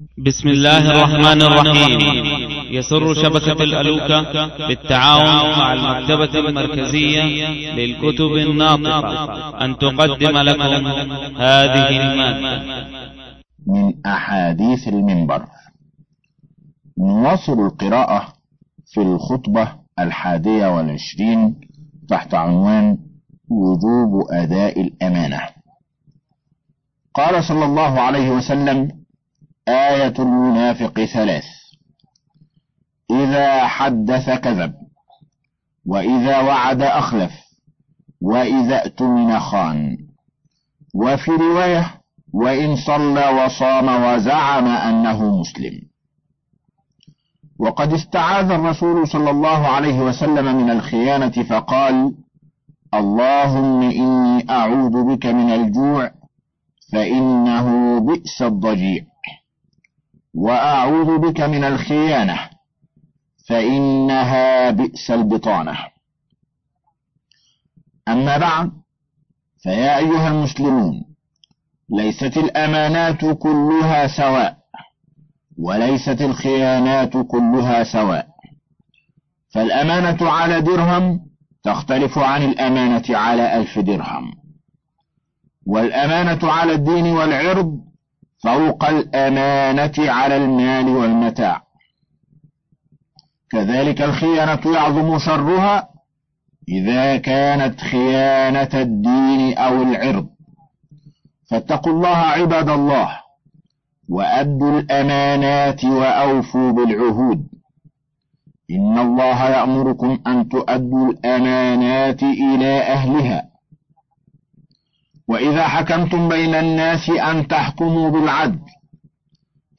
بسم الله الرحمن الرحيم. يسر شبكة الألوكة بالتعاون مع المكتبة المركزية للكتب الناطقة. أن تقدم لكم هذه المادة. من أحاديث المنبر. نواصل القراءة في الخطبة الحادية والعشرين تحت عنوان وجوب أداء الأمانة. قال صلى الله عليه وسلم آية المنافق ثلاث. إذا حدث كذب وإذا وعد أخلف وإذا اؤتمن خان. وفي رواية وإن صلى وصام وزعم أنه مسلم. وقد استعاذ الرسول صلى الله عليه وسلم من الخيانة فقال اللهم إني أعوذ بك من الجوع فإنه بئس الضجيع. وأعوذ بك من الخيانة فإنها بئس البطانة. أما بعد فيا أيها المسلمون ليست الأمانات كلها سواء وليست الخيانات كلها سواء. فالأمانة على درهم تختلف عن الأمانة على ألف درهم. والأمانة على الدين والعرض فوق الأمانة على المال والمتاع. كذلك الخيانة يعظم شرها إذا كانت خيانة الدين أو العرض. فاتقوا الله عباد الله وأدوا الأمانات وأوفوا بالعهود. إن الله يأمركم أن تؤدوا الأمانات إلى أهلها. وإذا حكمتم بين الناس أن تحكموا بالعدل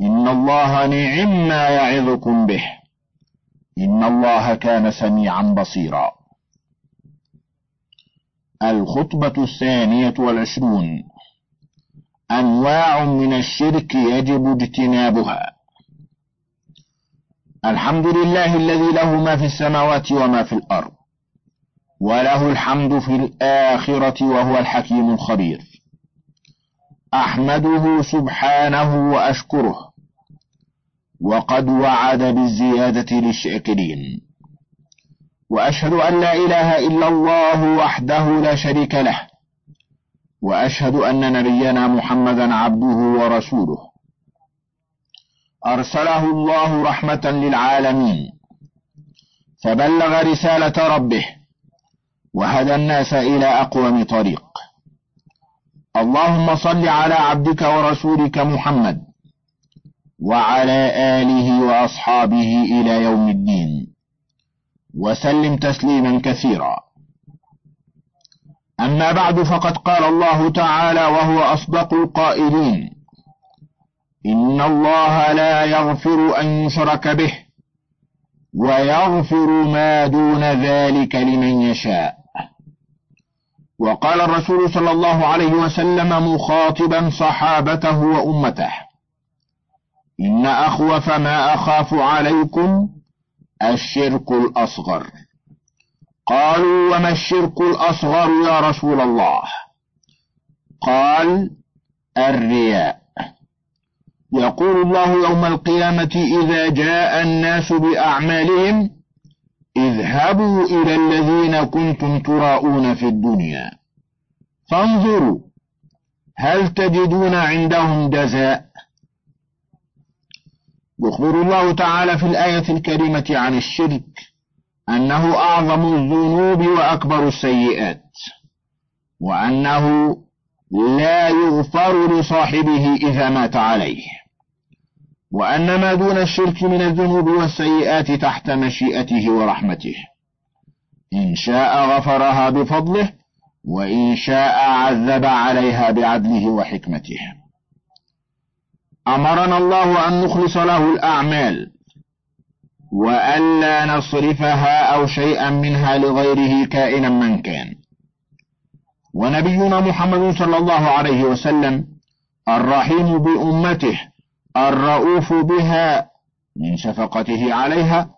إن الله نعم ما يعظكم به إن الله كان سميعا بصيرا. الخطبة الثانية والعشرون أنواع من الشرك يجب اجتنابها. الحمد لله الذي له ما في السماوات وما في الأرض. وله الحمد في الآخرة وهو الحكيم الخبير. أحمده سبحانه وأشكره. وقد وعد بالزيادة للشاكرين. وأشهد أن لا إله إلا الله وحده لا شريك له. وأشهد أن نبينا محمدا عبده ورسوله. أرسله الله رحمة للعالمين. فبلغ رسالة ربه. وهدى الناس إلى أقوم طريق. اللهم صل على عبدك ورسولك محمد وعلى آله وأصحابه إلى يوم الدين. وسلم تسليما كثيرا. أما بعد فقد قال الله تعالى وهو أصدق القائلين إن الله لا يغفر أن يشرك به ويغفر ما دون ذلك لمن يشاء. وقال الرسول صلى الله عليه وسلم مخاطبا صحابته وأمته. إن أخوف ما أخاف عليكم الشرك الأصغر. قالوا وما الشرك الأصغر يا رسول الله؟ قال الرياء. يقول الله يوم القيامة إذا جاء الناس بأعمالهم اذهبوا إلى الذين كنتم تراءون في الدنيا. فانظروا هل تجدون عندهم جزاء؟ يخبر الله تعالى في الآية الكريمة عن الشرك أنه أعظم الذنوب وأكبر السيئات وأنه لا يغفر لصاحبه إذا مات عليه. وأن ما دون الشرك من الذنوب والسيئات تحت مشيئته ورحمته. إن شاء غفرها بفضله وإن شاء عذب عليها بعدله وحكمته. أمرنا الله أن نخلص له الأعمال وألا نصرفها أو شيئا منها لغيره كائنا من كان. ونبينا محمد صلى الله عليه وسلم الرحيم بأمته الرؤوف بها من شفقته عليها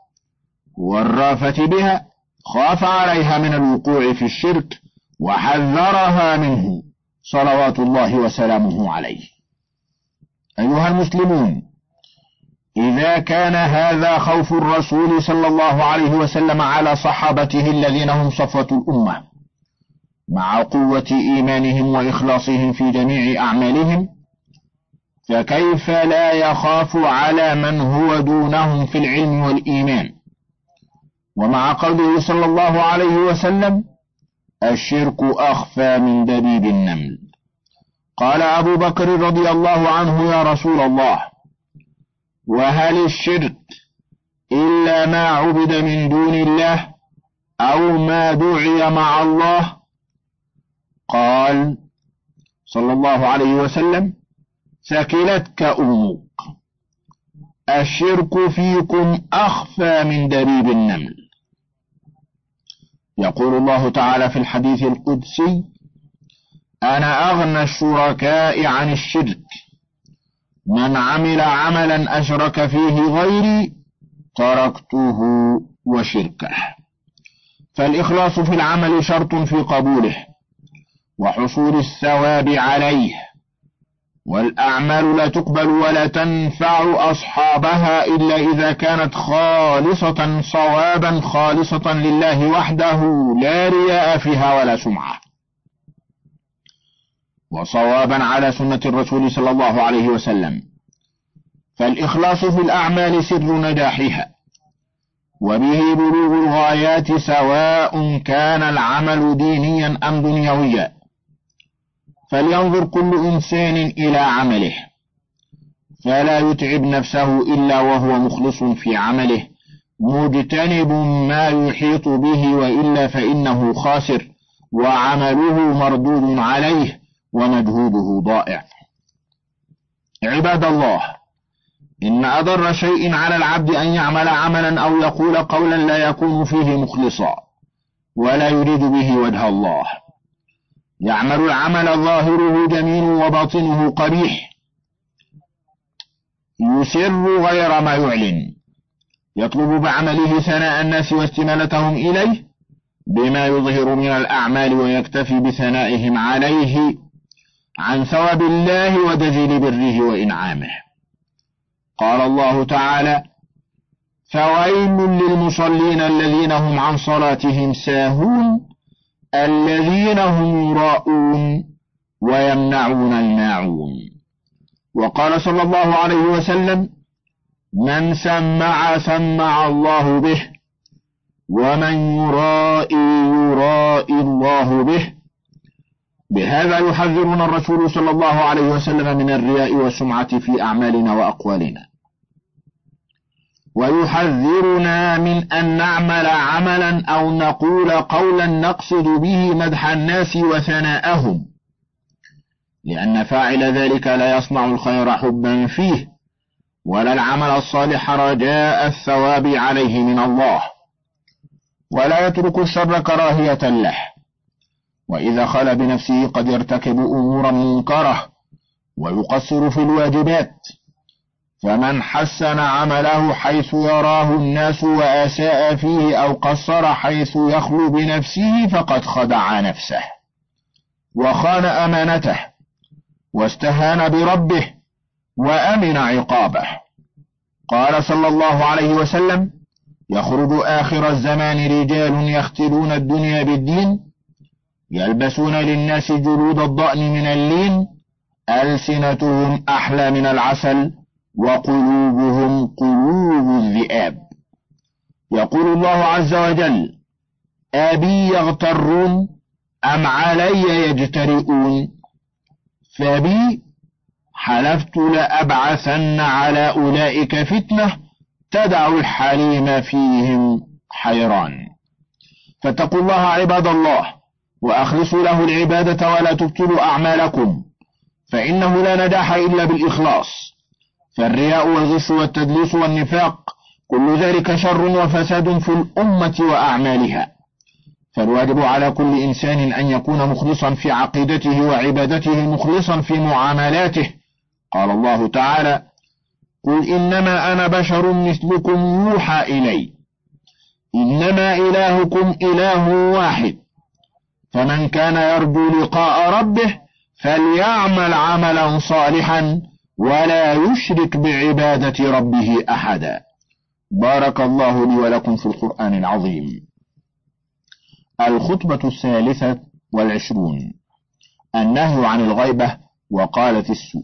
والرافة بها خاف عليها من الوقوع في الشرك وحذرها منه صلوات الله وسلامه عليه. أيها المسلمون إذا كان هذا خوف الرسول صلى الله عليه وسلم على صحابته الذين هم صفوة الأمة مع قوة إيمانهم وإخلاصهم في جميع أعمالهم فكيف لا يخاف على من هو دونهم في العلم والإيمان؟ ومع قوله صلى الله عليه وسلم الشرك أخفى من دبيب النمل. قال أبو بكر رضي الله عنه يا رسول الله وهل الشرك إلا ما عبد من دون الله أو ما دعي مع الله؟ قال صلى الله عليه وسلم ثكلتك أمك الشرك فيكم أخفى من دبيب النمل. يقول الله تعالى في الحديث القدسي أنا أغنى الشركاء عن الشرك. من عمل عملا أشرك فيه غيري تركته وشركه. فالإخلاص في العمل شرط في قبوله وحصول الثواب عليه. والأعمال لا تقبل ولا تنفع أصحابها إلا إذا كانت خالصة صوابا خالصة لله وحده لا رياء فيها ولا سمعة. وصوابا على سنة الرسول صلى الله عليه وسلم. فالإخلاص في الأعمال سر نجاحها. وبه بلوغ الغايات سواء كان العمل دينيا أم دنيويا. فلينظر كل إنسان إلى عمله. فلا يتعب نفسه إلا وهو مخلص في عمله. مجتنب ما يحيط به وإلا فإنه خاسر وعمله مردود عليه ومجهوده ضائع. عباد الله إن أضر شيء على العبد أن يعمل عملا أو يقول قولا لا يكون فيه مخلصا ولا يريد به وجه الله. يعمل العمل ظاهره جميل وباطنه قبيح. يسر غير ما يعلن. يطلب بعمله ثناء الناس واستمالتهم إليه بما يظهر من الأعمال ويكتفي بثنائهم عليه عن ثواب الله وجزيل بره وإنعامه. قال الله تعالى فويل للمصلين الذين هم عن صلاتهم ساهون الذين هم يراءون ويمنعون الماعون. وقال صلى الله عليه وسلم من سمع سمع الله به ومن يرائي يرائي الله به. بهذا يحذرنا الرسول صلى الله عليه وسلم من الرياء والسمعة في أعمالنا وأقوالنا. ويحذرنا من أن نعمل عملا أو نقول قولا نقصد به مدح الناس وثناءهم. لأن فاعل ذلك لا يصنع الخير حبا فيه ولا العمل الصالح رجاء الثواب عليه من الله ولا يترك الشر كراهية له. وإذا خل بنفسه قد يرتكب أمورا منكرة ويقصر في الواجبات. فمن حسن عمله حيث يراه الناس وأساء فيه أو قصر حيث يخلو بنفسه فقد خدع نفسه وخان أمانته واستهان بربه وأمن عقابه. قال صلى الله عليه وسلم يخرج آخر الزمان رجال يختلون الدنيا بالدين يلبسون للناس جلود الضأن من اللين ألسنتهم أحلى من العسل وقلوبهم قلوب الذئاب. يقول الله عز وجل أبي يغترون أم علي يجترئون؟ فبي حلفت لأبعثن على أولئك فتنة تدع الحليم فيهم حيران. فاتقوا الله عباد الله وأخلصوا له العبادة ولا تبطلوا أعمالكم فإنه لا نجاح إلا بالإخلاص. فالرياء والغش والتدليس والنفاق كل ذلك شر وفساد في الأمة وأعمالها. فالواجب على كل إنسان أن يكون مخلصا في عقيدته وعبادته مخلصا في معاملاته. قال الله تعالى قل إنما أنا بشر مثلكم يوحى إلي. إنما إلهكم إله واحد. فمن كان يرجو لقاء ربه فليعمل عملا صالحا ولا يشرك بعبادة ربه أحدا. بارك الله لي ولكم في القرآن العظيم. الخطبة الثالثة والعشرون. النهي عن الغيبة وقالت السوء.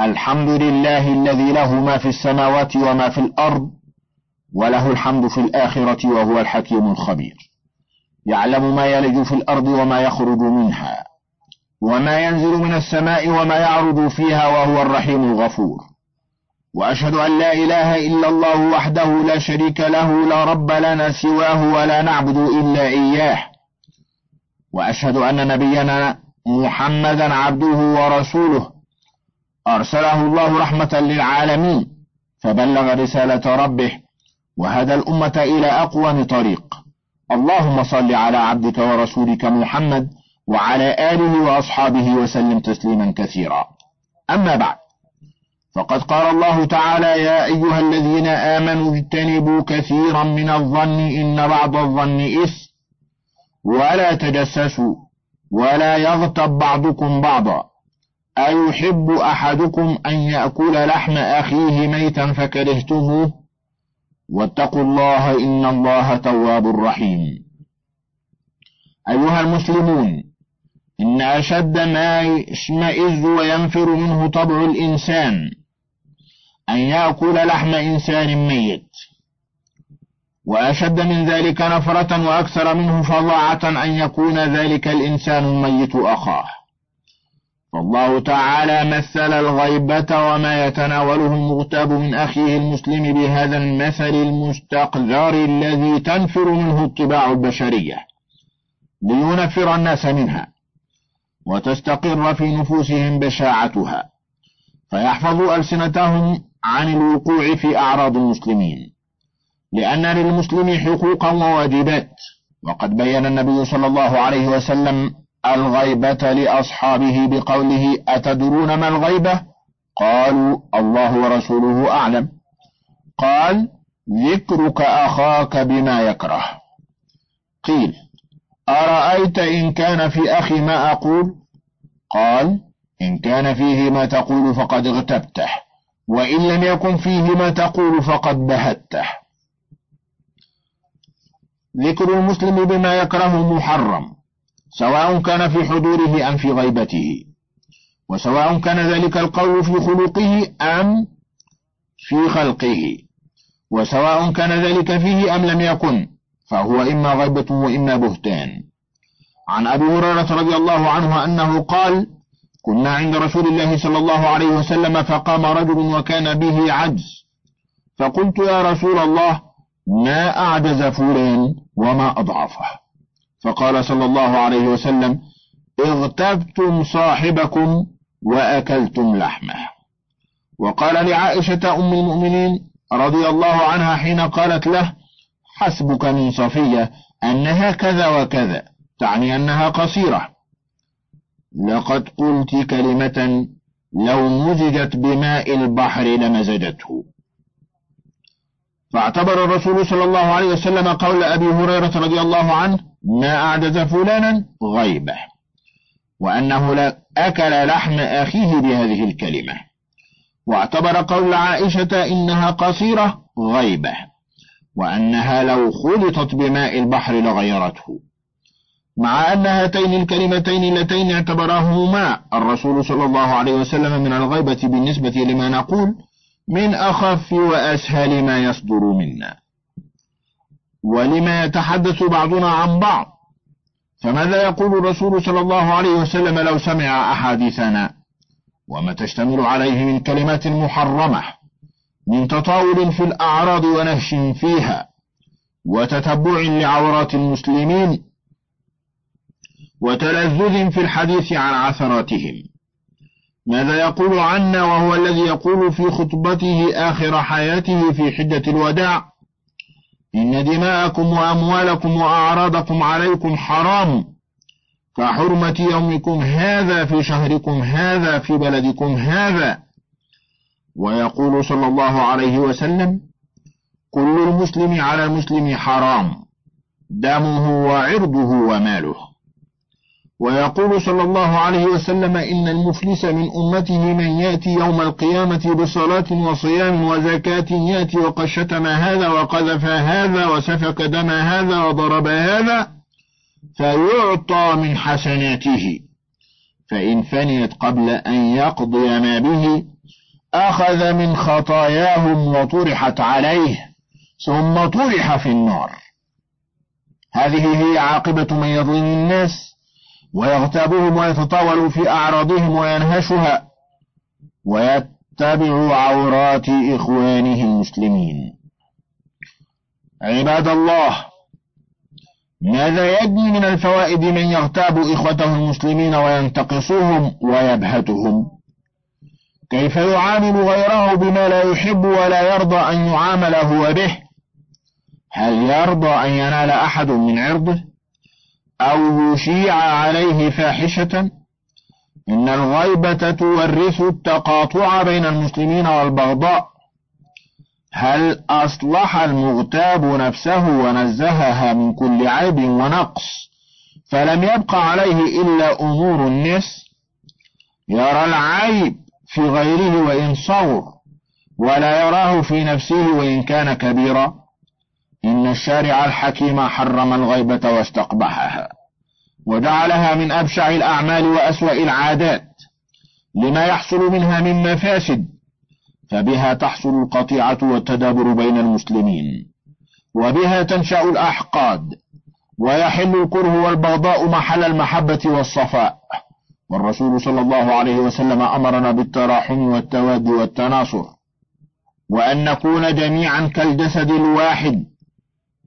الحمد لله الذي له ما في السماوات وما في الأرض وله الحمد في الآخرة وهو الحكيم الخبير. يعلم ما يلج في الأرض وما يخرج منها. وما ينزل من السماء وما يعرض فيها وهو الرحيم الغفور. وأشهد أن لا إله إلا الله وحده لا شريك له لا رب لنا سواه ولا نعبد إلا إياه. وأشهد أن نبينا محمدا عبده ورسوله. أرسله الله رحمة للعالمين فبلغ رسالة ربه وهدى الأمة إلى أقوم طريق. اللهم صل على عبدك ورسولك محمد وعلى آله وأصحابه وسلم تسليما كثيرا. أما بعد فقد قال الله تعالى يا أيها الذين آمنوا اجتنبوا كثيرا من الظن إن بعض الظن إثم. ولا تجسسوا ولا يغتب بعضكم بعضا. أيحب أحدكم أن يأكل لحم أخيه ميتا فكرهتموه؟ واتقوا الله إن الله تواب رحيم. أيها المسلمون إن أشد ما يشمئز وينفر منه طبع الإنسان أن يأكل لحم إنسان ميت. وأشد من ذلك نفرة وأكثر منه فظاعة أن يكون ذلك الإنسان الميت أخاه. فالله تعالى مثل الغيبة وما يتناوله المغتاب من أخيه المسلم بهذا المثل المستقذر الذي تنفر منه الطباع البشرية لينفر الناس منها. وتستقر في نفوسهم بشاعتها فيحفظوا ألسنتهم عن الوقوع في أعراض المسلمين. لأن للمسلم حقوقا وواجبات وقد بين النبي صلى الله عليه وسلم الغيبة لأصحابه بقوله أتدرون ما الغيبة؟ قالوا الله ورسوله أعلم. قال ذكرك أخاك بما يكره. قيل أرأيت إن كان في أخي ما أقول؟ قال إن كان فيه ما تقول فقد اغتبته وإن لم يكن فيه ما تقول فقد بهته. ذكر المسلم بما يكره محرم سواء كان في حضوره أم في غيبته وسواء كان ذلك القول في خلقه أم في خلقه وسواء كان ذلك فيه أم لم يكن فهو إما غيبة وإما بهتان. عن أبي هريرة رضي الله عنه أنه قال كنا عند رسول الله صلى الله عليه وسلم فقام رجل وكان به عجز. فقلت يا رسول الله ما أعجز فلان وما أضعفه. فقال صلى الله عليه وسلم اغتبتم صاحبكم وأكلتم لحمه. وقال لعائشة أم المؤمنين رضي الله عنها حين قالت له حسبك من صفية أنها كذا وكذا تعني أنها قصيرة. لقد قلت كلمة لو مزجت بماء البحر لمزجته فاعتبر الرسول صلى الله عليه وسلم قول أبي هريرة رضي الله عنه ما أعجز فلانا غيبة. وأنه لا أكل لحم أخيه بهذه الكلمة. واعتبر قول عائشة إنها قصيرة غيبة. وأنها لو خلطت بماء البحر لغيرته. مع أن هاتين الكلمتين اللتين اعتبراهما الرسول صلى الله عليه وسلم من الغيبة بالنسبة لما نقول من أخف وأسهل ما يصدر منا. ولما يتحدث بعضنا عن بعض فماذا يقول الرسول صلى الله عليه وسلم لو سمع أحاديثنا؟ وما تشتمل عليه من كلمات محرمة. من تطاول في الأعراض ونهش فيها وتتبع لعورات المسلمين وتلذذ في الحديث عن عثراتهم. ماذا يقول عنا وهو الذي يقول في خطبته آخر حياته في حدة الوداع؟ إن دماءكم وأموالكم وأعراضكم عليكم حرام كحرمة يومكم هذا في شهركم هذا في بلدكم هذا. ويقول صلى الله عليه وسلم كل المسلم على المسلم حرام دمه وعرضه وماله. ويقول صلى الله عليه وسلم إن المفلس من أمته من يأتي يوم القيامة بصلاة وصيام وزكاة يأتي وقد شتم هذا وقذف هذا وسفك دم هذا وضرب هذا فيعطى من حسناته فإن فنيت قبل أن يقضي ما به أخذ من خطاياهم وطرحت عليه ثم طرح في النار. هذه هي عاقبة من يظلم الناس ويغتابهم ويتطاول في أعراضهم وينهشها ويتبع عورات إخوانه المسلمين. عباد الله ماذا يجني من الفوائد من يغتاب إخوته المسلمين وينتقصوهم ويبهتهم؟ كيف يعامل غيره بما لا يحب ولا يرضى أن يعامل هو به؟ هل يرضى أن ينال أحد من عرضه؟ أو يشيع عليه فاحشة؟ إن الغيبة تورث التقاطع بين المسلمين والبغضاء. هل أصلح المغتاب نفسه ونزهها من كل عيب ونقص؟ فلم يبق عليه إلا أمور النس يرى العيب في غيره وإن صور ولا يراه في نفسه وإن كان كبيرا. إن الشارع الحكيم حرم الغيبة واستقبحها وجعلها من أبشع الأعمال وأسوأ العادات. لما يحصل منها من مفاسد فبها تحصل القطيعة والتدابر بين المسلمين. وبها تنشأ الأحقاد ويحل الكره والبغضاء محل المحبة والصفاء. والرسول صلى الله عليه وسلم أمرنا بالتراحم والتواد والتناصر وأن نكون جميعا كالجسد الواحد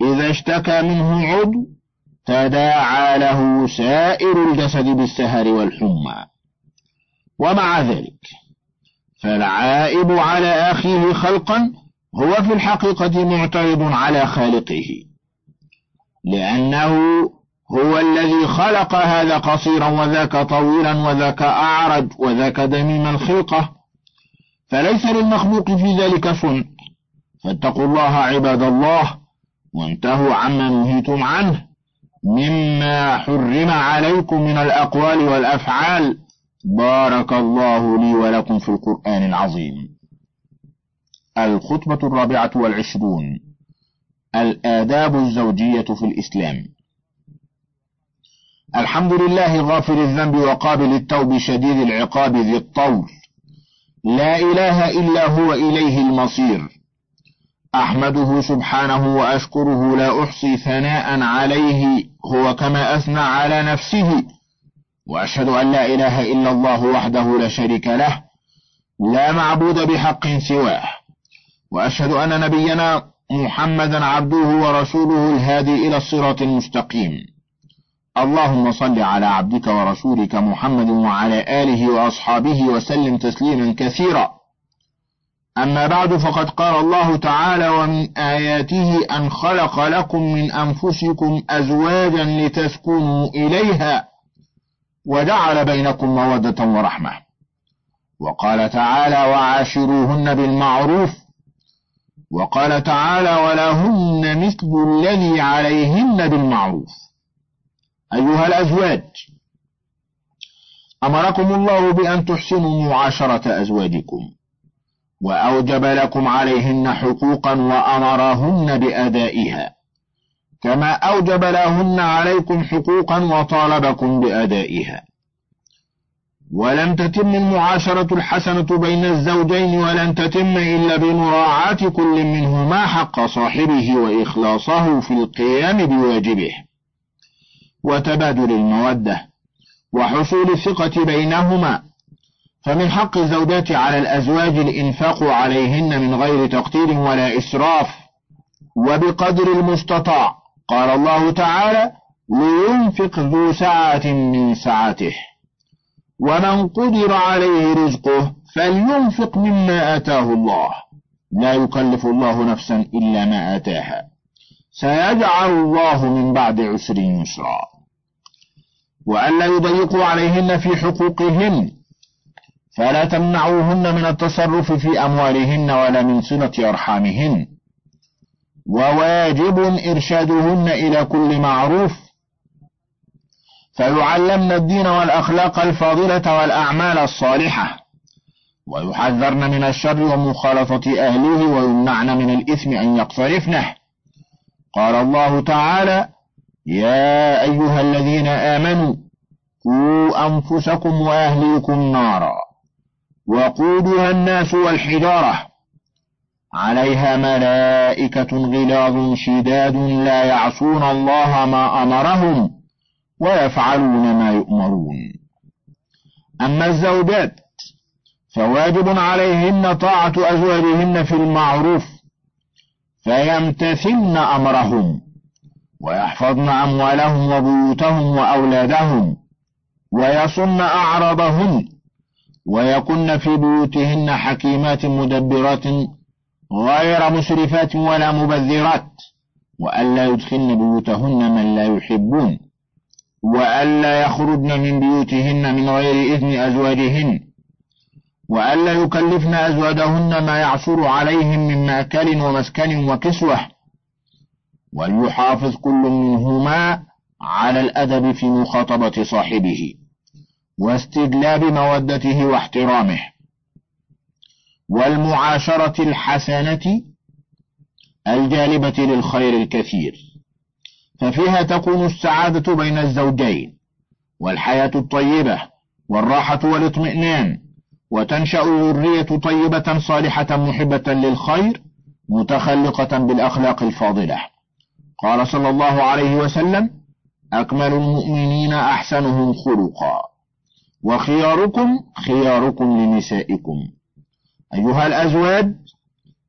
إذا اشتكى منه عضو تداعى له سائر الجسد بالسهر والحمى. ومع ذلك فالعائب على أخيه خلقا هو في الحقيقة معترض على خالقه لأنه هو الذي خلق هذا قصيرا وذاك طويلا وذاك أعرج وذاك دميم الخلقة. فليس للمخلوق في ذلك صنع. فاتقوا الله عباد الله وانتهوا عما نهيتم عنه. مما حرم عليكم من الأقوال والأفعال. بارك الله لي ولكم في القرآن العظيم. الخطبة الرابعة والعشرون. الآداب الزوجية في الإسلام. الحمد لله غافر الذنب وقابل التوب شديد العقاب ذي الطول. لا إله إلا هو إليه المصير. أحمده سبحانه وأشكره لا أحصي ثناء عليه هو كما أثنى على نفسه. وأشهد أن لا إله إلا الله وحده لا شريك له لا معبود بحق سواه. وأشهد أن نبينا محمدا عبده ورسوله الهادي إلى الصراط المستقيم. اللهم صل على عبدك ورسولك محمد وعلى آله وأصحابه وسلم تسليما كثيرا. أما بعد فقد قال الله تعالى ومن آياته أن خلق لكم من أنفسكم أزواجا لتسكنوا إليها وجعل بينكم مودة ورحمة. وقال تعالى وعاشروهن بالمعروف. وقال تعالى ولهن مثل الذي عليهن بالمعروف. أيها الأزواج أمركم الله بأن تحسنوا معاشرة أزواجكم وأوجب لكم عليهن حقوقا وأمرهن بأدائها كما أوجب لهن عليكم حقوقا وطالبكم بأدائها. ولم تتم المعاشرة الحسنة بين الزوجين ولن تتم إلا بمراعاة كل منهما حق صاحبه وإخلاصه في القيام بواجبه. وتبادل المودة وحصول الثقة بينهما. فمن حق الزوجات على الأزواج الإنفاق عليهن من غير تقتير ولا إسراف وبقدر المستطاع. قال الله تعالى لينفق ذو سعة من سعته. ومن قدر عليه رزقه فلينفق مما آتاه الله. لا يكلف الله نفسا إلا ما آتاها. سيجعل الله من بعد عسر يسرا. وألا يضيقوا عليهن في حقوقهن. فلا تمنعوهن من التصرف في أموالهن ولا من صلة أرحامهن. وواجب إرشادهن إلى كل معروف. فيعلمن الدين والأخلاق الفاضلة والأعمال الصالحة. ويحذرن من الشر ومخالطة أهله ويمنعن من الإثم أن يقترفنه. قال الله تعالى يا أيها الذين آمنوا قوا أنفسكم وأهليكم نارا وقودها الناس والحجارة عليها ملائكة غلاظ شداد لا يعصون الله ما أمرهم ويفعلون ما يؤمرون. أما الزوجات فواجب عليهن طاعة أزواجهن في المعروف فيمتثلن أمرهم ويحفظن أموالهم وبيوتهم وأولادهم ويصن أعراضهن ويكن في بيوتهن حكيمات مدبرات غير مسرفات ولا مبذرات وألا يدخلن بيوتهن من لا يحبون وألا يخرجن من بيوتهن من غير إذن أزواجهن وألا يكلفن أزواجهن ما يعصر عليهم من مأكل ومسكن وكسوة وليحافظ كل منهما على الأدب في مخاطبة صاحبه واستجلاب مودته واحترامه والمعاشرة الحسنة الجالبة للخير الكثير ففيها تكون السعادة بين الزوجين والحياة الطيبة والراحة والاطمئنان وتنشأ ذرية طيبة صالحة محبة للخير متخلقة بالأخلاق الفاضلة قال صلى الله عليه وسلم أكمل المؤمنين أحسنهم خلقا. وخياركم خياركم لنسائكم. أيها الأزواج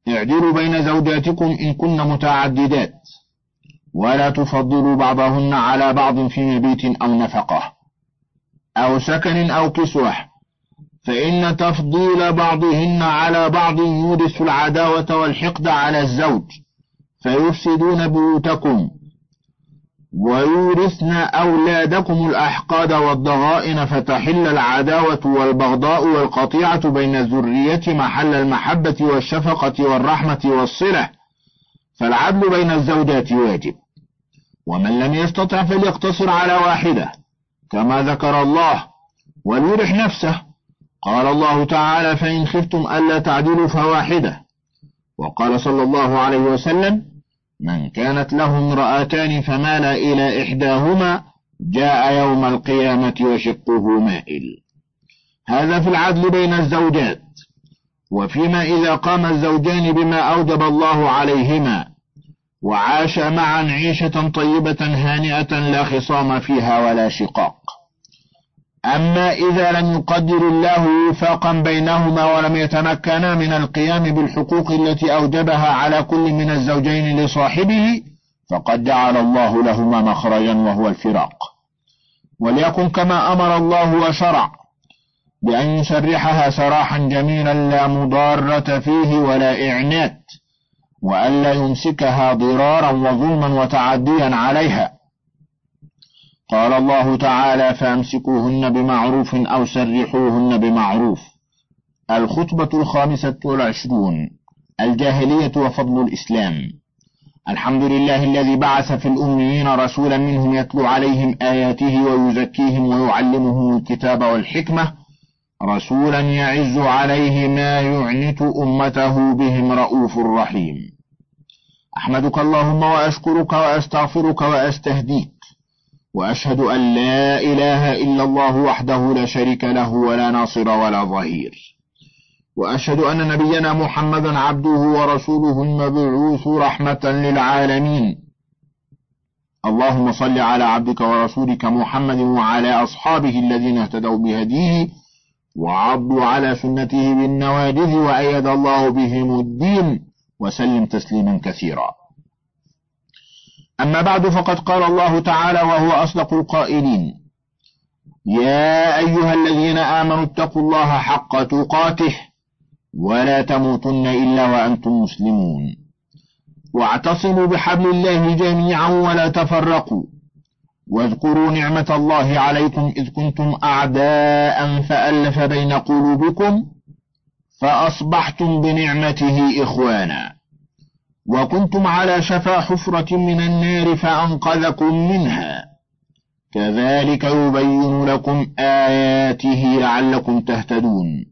اعدلوا بين زوجاتكم إن كن متعددات ولا تفضلوا بعضهن على بعض في مبيت أو نفقة أو سكن أو كسوة فإن تفضيل بعضهن على بعض يورث العداوة والحقد على الزوج. فيفسدون بيوتكم ويورثن أولادكم الأحقاد والضغائن فتحل العداوة والبغضاء والقطيعة بين الذرية محل المحبة والشفقة والرحمة والصلة. فالعدل بين الزوجات واجب. ومن لم يستطع فليقتصر على واحدة كما ذكر الله وليرح نفسه. قال الله تعالى فإن خفتم ألا تعدلوا فواحدة. وقال صلى الله عليه وسلم من كانت له امرأتان فمال إلى إحداهما جاء يوم القيامة وشقه مائل. هذا في العدل بين الزوجات وفيما إذا قام الزوجان بما أوجب الله عليهما وعاش معا عيشة طيبة هانئة لا خصام فيها ولا شقاق. أما إذا لم يقدر الله وفاقا بينهما ولم يتمكنا من القيام بالحقوق التي أوجبها على كل من الزوجين لصاحبه فقد جعل الله لهما مخرجا وهو الفراق. وليكن كما أمر الله وشرع بأن يسرحها سراحا جميلا لا مضارة فيه ولا إعنات وألا يمسكها ضرارا وظلما وتعديا عليها. قال الله تعالى فامسكوهن بمعروف أو سرحوهن بمعروف. الخطبة الخامسة والعشرون الجاهلية وفضل الإسلام. الحمد لله الذي بعث في الأميين رسولا منهم يتلو عليهم آياته ويزكيهم ويعلمهم الكتاب والحكمة رسولا يعز عليه ما يعنت أمته بهم رؤوف رحيم. أحمدك اللهم وأشكرك وأستغفرك وأستهديك. وأشهد أن لا إله إلا الله وحده لا شريك له ولا ناصر ولا ظهير. وأشهد أن نبينا محمدا عبده ورسوله المبعوث رحمة للعالمين. اللهم صل على عبدك ورسولك محمد وعلى أصحابه الذين اهتدوا بهديه وعضوا على سنته بالنواجذ وأيد الله بهم الدين وسلم تسليما كثيرا. أما بعد فقد قال الله تعالى وهو أصدق القائلين يا أيها الذين آمنوا اتقوا الله حق تقاته ولا تموتن إلا وأنتم مسلمون. واعتصموا بحبل الله جميعا ولا تفرقوا. واذكروا نعمة الله عليكم إذ كنتم أعداء فألف بين قلوبكم فأصبحتم بنعمته إخوانا. وكنتم على شفا حفرة من النار فأنقذكم منها. كذلك يبين لكم آياته لعلكم تهتدون.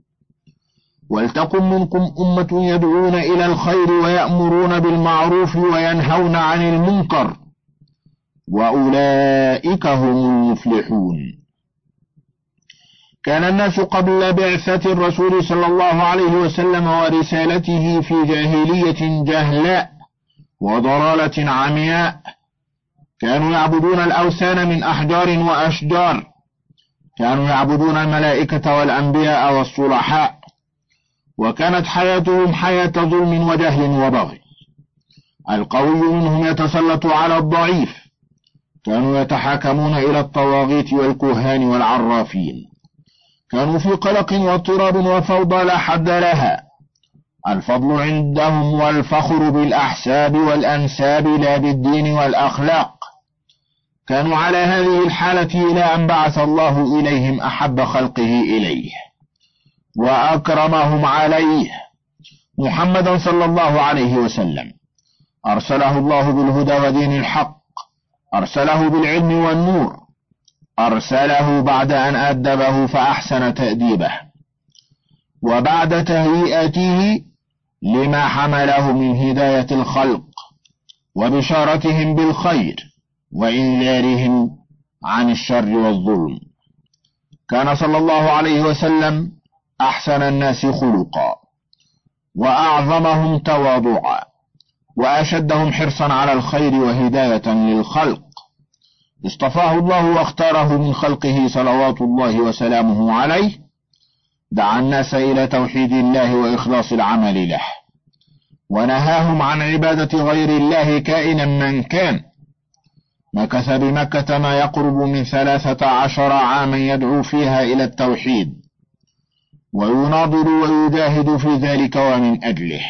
ولتكن منكم أمة يدعون إلى الخير ويأمرون بالمعروف وينهون عن المنكر. وأولئك هم المفلحون. كان الناس قبل بعثة الرسول صلى الله عليه وسلم ورسالته في جاهلية جهلاء وضلالة عمياء. كانوا يعبدون الأوثان من أحجار وأشجار. كانوا يعبدون الملائكة والأنبياء والصلحاء. وكانت حياتهم حياة ظلم وجهل وبغي. القوي منهم يتسلط على الضعيف. كانوا يتحاكمون إلى الطواغيت والكهان والعرافين. كانوا في قلق واضطراب وفوضى لا حد لها. الفضل عندهم والفخر بالأحساب والأنساب لا بالدين والأخلاق. كانوا على هذه الحالة إلى أن بعث الله إليهم أحب خلقه إليه. وأكرمهم عليه. محمدا صلى الله عليه وسلم. أرسله الله بالهدى ودين الحق. أرسله بالعلم والنور. أرسله بعد أن أدبه فأحسن تأديبه. وبعد تهيئته لما حمله من هداية الخلق وبشارتهم بالخير وإنذارهم عن الشر والظلم. كان صلى الله عليه وسلم أحسن الناس خلقا وأعظمهم تواضعا وأشدهم حرصا على الخير وهداية للخلق. اصطفاه الله واختاره من خلقه صلوات الله وسلامه عليه. دعا الناس إلى توحيد الله وإخلاص العمل له. ونهاهم عن عبادة غير الله كائنا من كان. مكث بمكة ما يقرب من ثلاثة عشر عاما يدعو فيها إلى التوحيد. ويناضل ويجاهد في ذلك ومن أجله.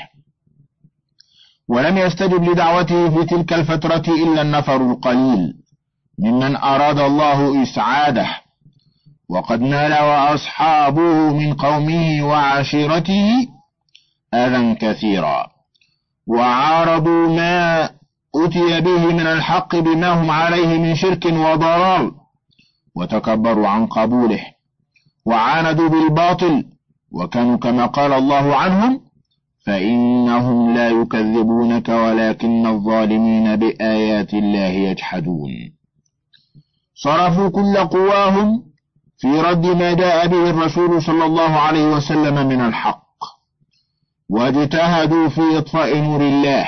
ولم يستجب لدعوته في تلك الفترة إلا النفر القليل. ممن أراد الله إسعاده وقد نال وأصحابه من قومه وعشيرته أذى كثيرا وعارضوا ما أتي به من الحق بما هم عليه من شرك وضلال وتكبروا عن قبوله وعاندوا بالباطل وكانوا كما قال الله عنهم فإنهم لا يكذبونك ولكن الظالمين بآيات الله يجحدون. صرفوا كل قواهم في رد ما جاء به الرسول صلى الله عليه وسلم من الحق. واجتهدوا في إطفاء نور الله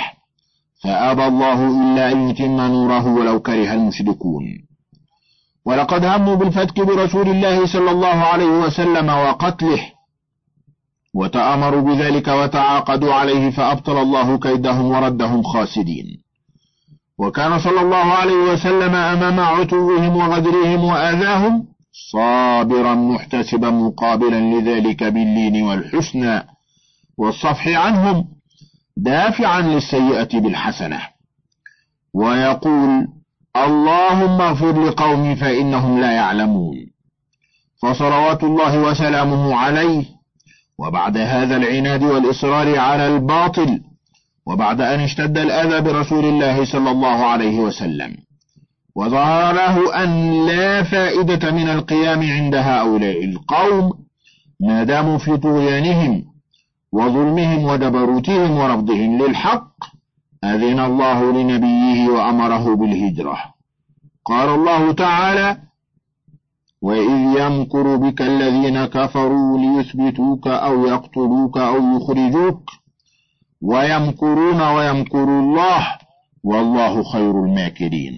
فأبى الله إلا أن يتم نوره ولو كره المشركون. ولقد هموا بالفتك برسول الله صلى الله عليه وسلم وقتله وتأمروا بذلك وتعاقدوا عليه فأبطل الله كيدهم وردهم خاسدين. وكان صلى الله عليه وسلم أمام عتوهم وغدرهم وآذاهم صابرا محتسبا مقابلا لذلك باللين والحسنى والصفح عنهم دافعا للسيئة بالحسنة. ويقول اللهم اغفر لقومي فإنهم لا يعلمون. فصلوات الله وسلامه عليه. وبعد هذا العناد والإصرار على الباطل وبعد أن اشتد الأذى برسول الله صلى الله عليه وسلم وظهر له أن لا فائدة من القيام عند هؤلاء القوم ما داموا في طغيانهم وظلمهم ودبروتهم ورفضهم للحق أذن الله لنبيه وأمره بالهجرة. قال الله تعالى وإذ يمكر بك الذين كفروا ليثبتوك أو يقتلوك أو يخرجوك ويمكرون ويمكر الله والله خير الماكرين.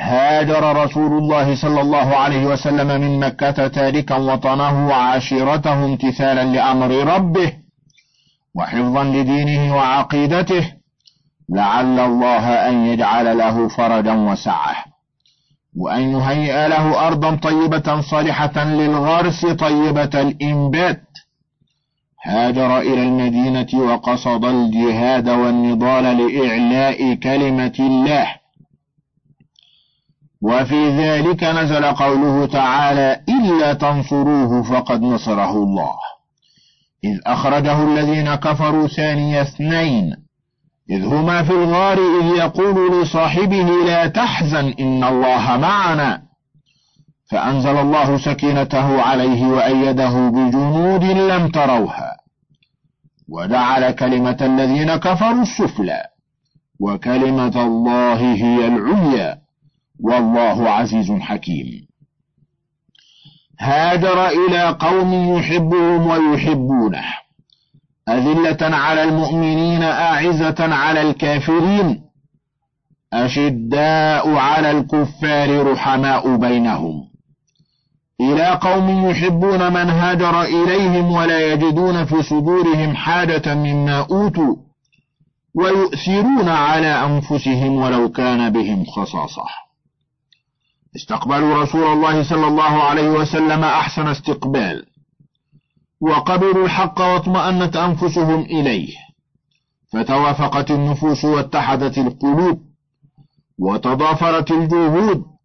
هاجر رسول الله صلى الله عليه وسلم من مكة تاركا وطنه وعشيرته امتثالا لأمر ربه وحفظا لدينه وعقيدته لعل الله أن يجعل له فرجا وسعة وأن يهيئ له أرضا طيبة صالحة للغرس طيبة الإنبات. هاجر إلى المدينة وقصد الجهاد والنضال لإعلاء كلمة الله. وفي ذلك نزل قوله تعالى إلا تنصروه فقد نصره الله. إذ أخرجه الذين كفروا ثاني اثنين. إذ هما في الغار إذ يقول لصاحبه لا تحزن إن الله معنا. فأنزل الله سكينته عليه وأيده بجنود لم تروها. وجعل كلمة الذين كفروا السفلى وكلمة الله هي العليا والله عزيز حكيم. هاجر إلى قوم يحبهم ويحبونه أذلة على المؤمنين أعزة على الكافرين أشداء على الكفار رحماء بينهم. إلى قوم يحبون من هاجر إليهم ولا يجدون في صدورهم حاجة مما أوتوا ويؤثرون على أنفسهم ولو كان بهم خصاصة. استقبلوا رسول الله صلى الله عليه وسلم أحسن استقبال وقبلوا الحق واطمأنت أنفسهم إليه فتوافقت النفوس واتحدت القلوب وتضافرت الجهود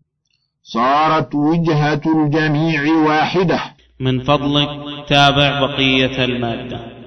صارت وجهة الجميع واحدة. من فضلك تابع بقية المادة.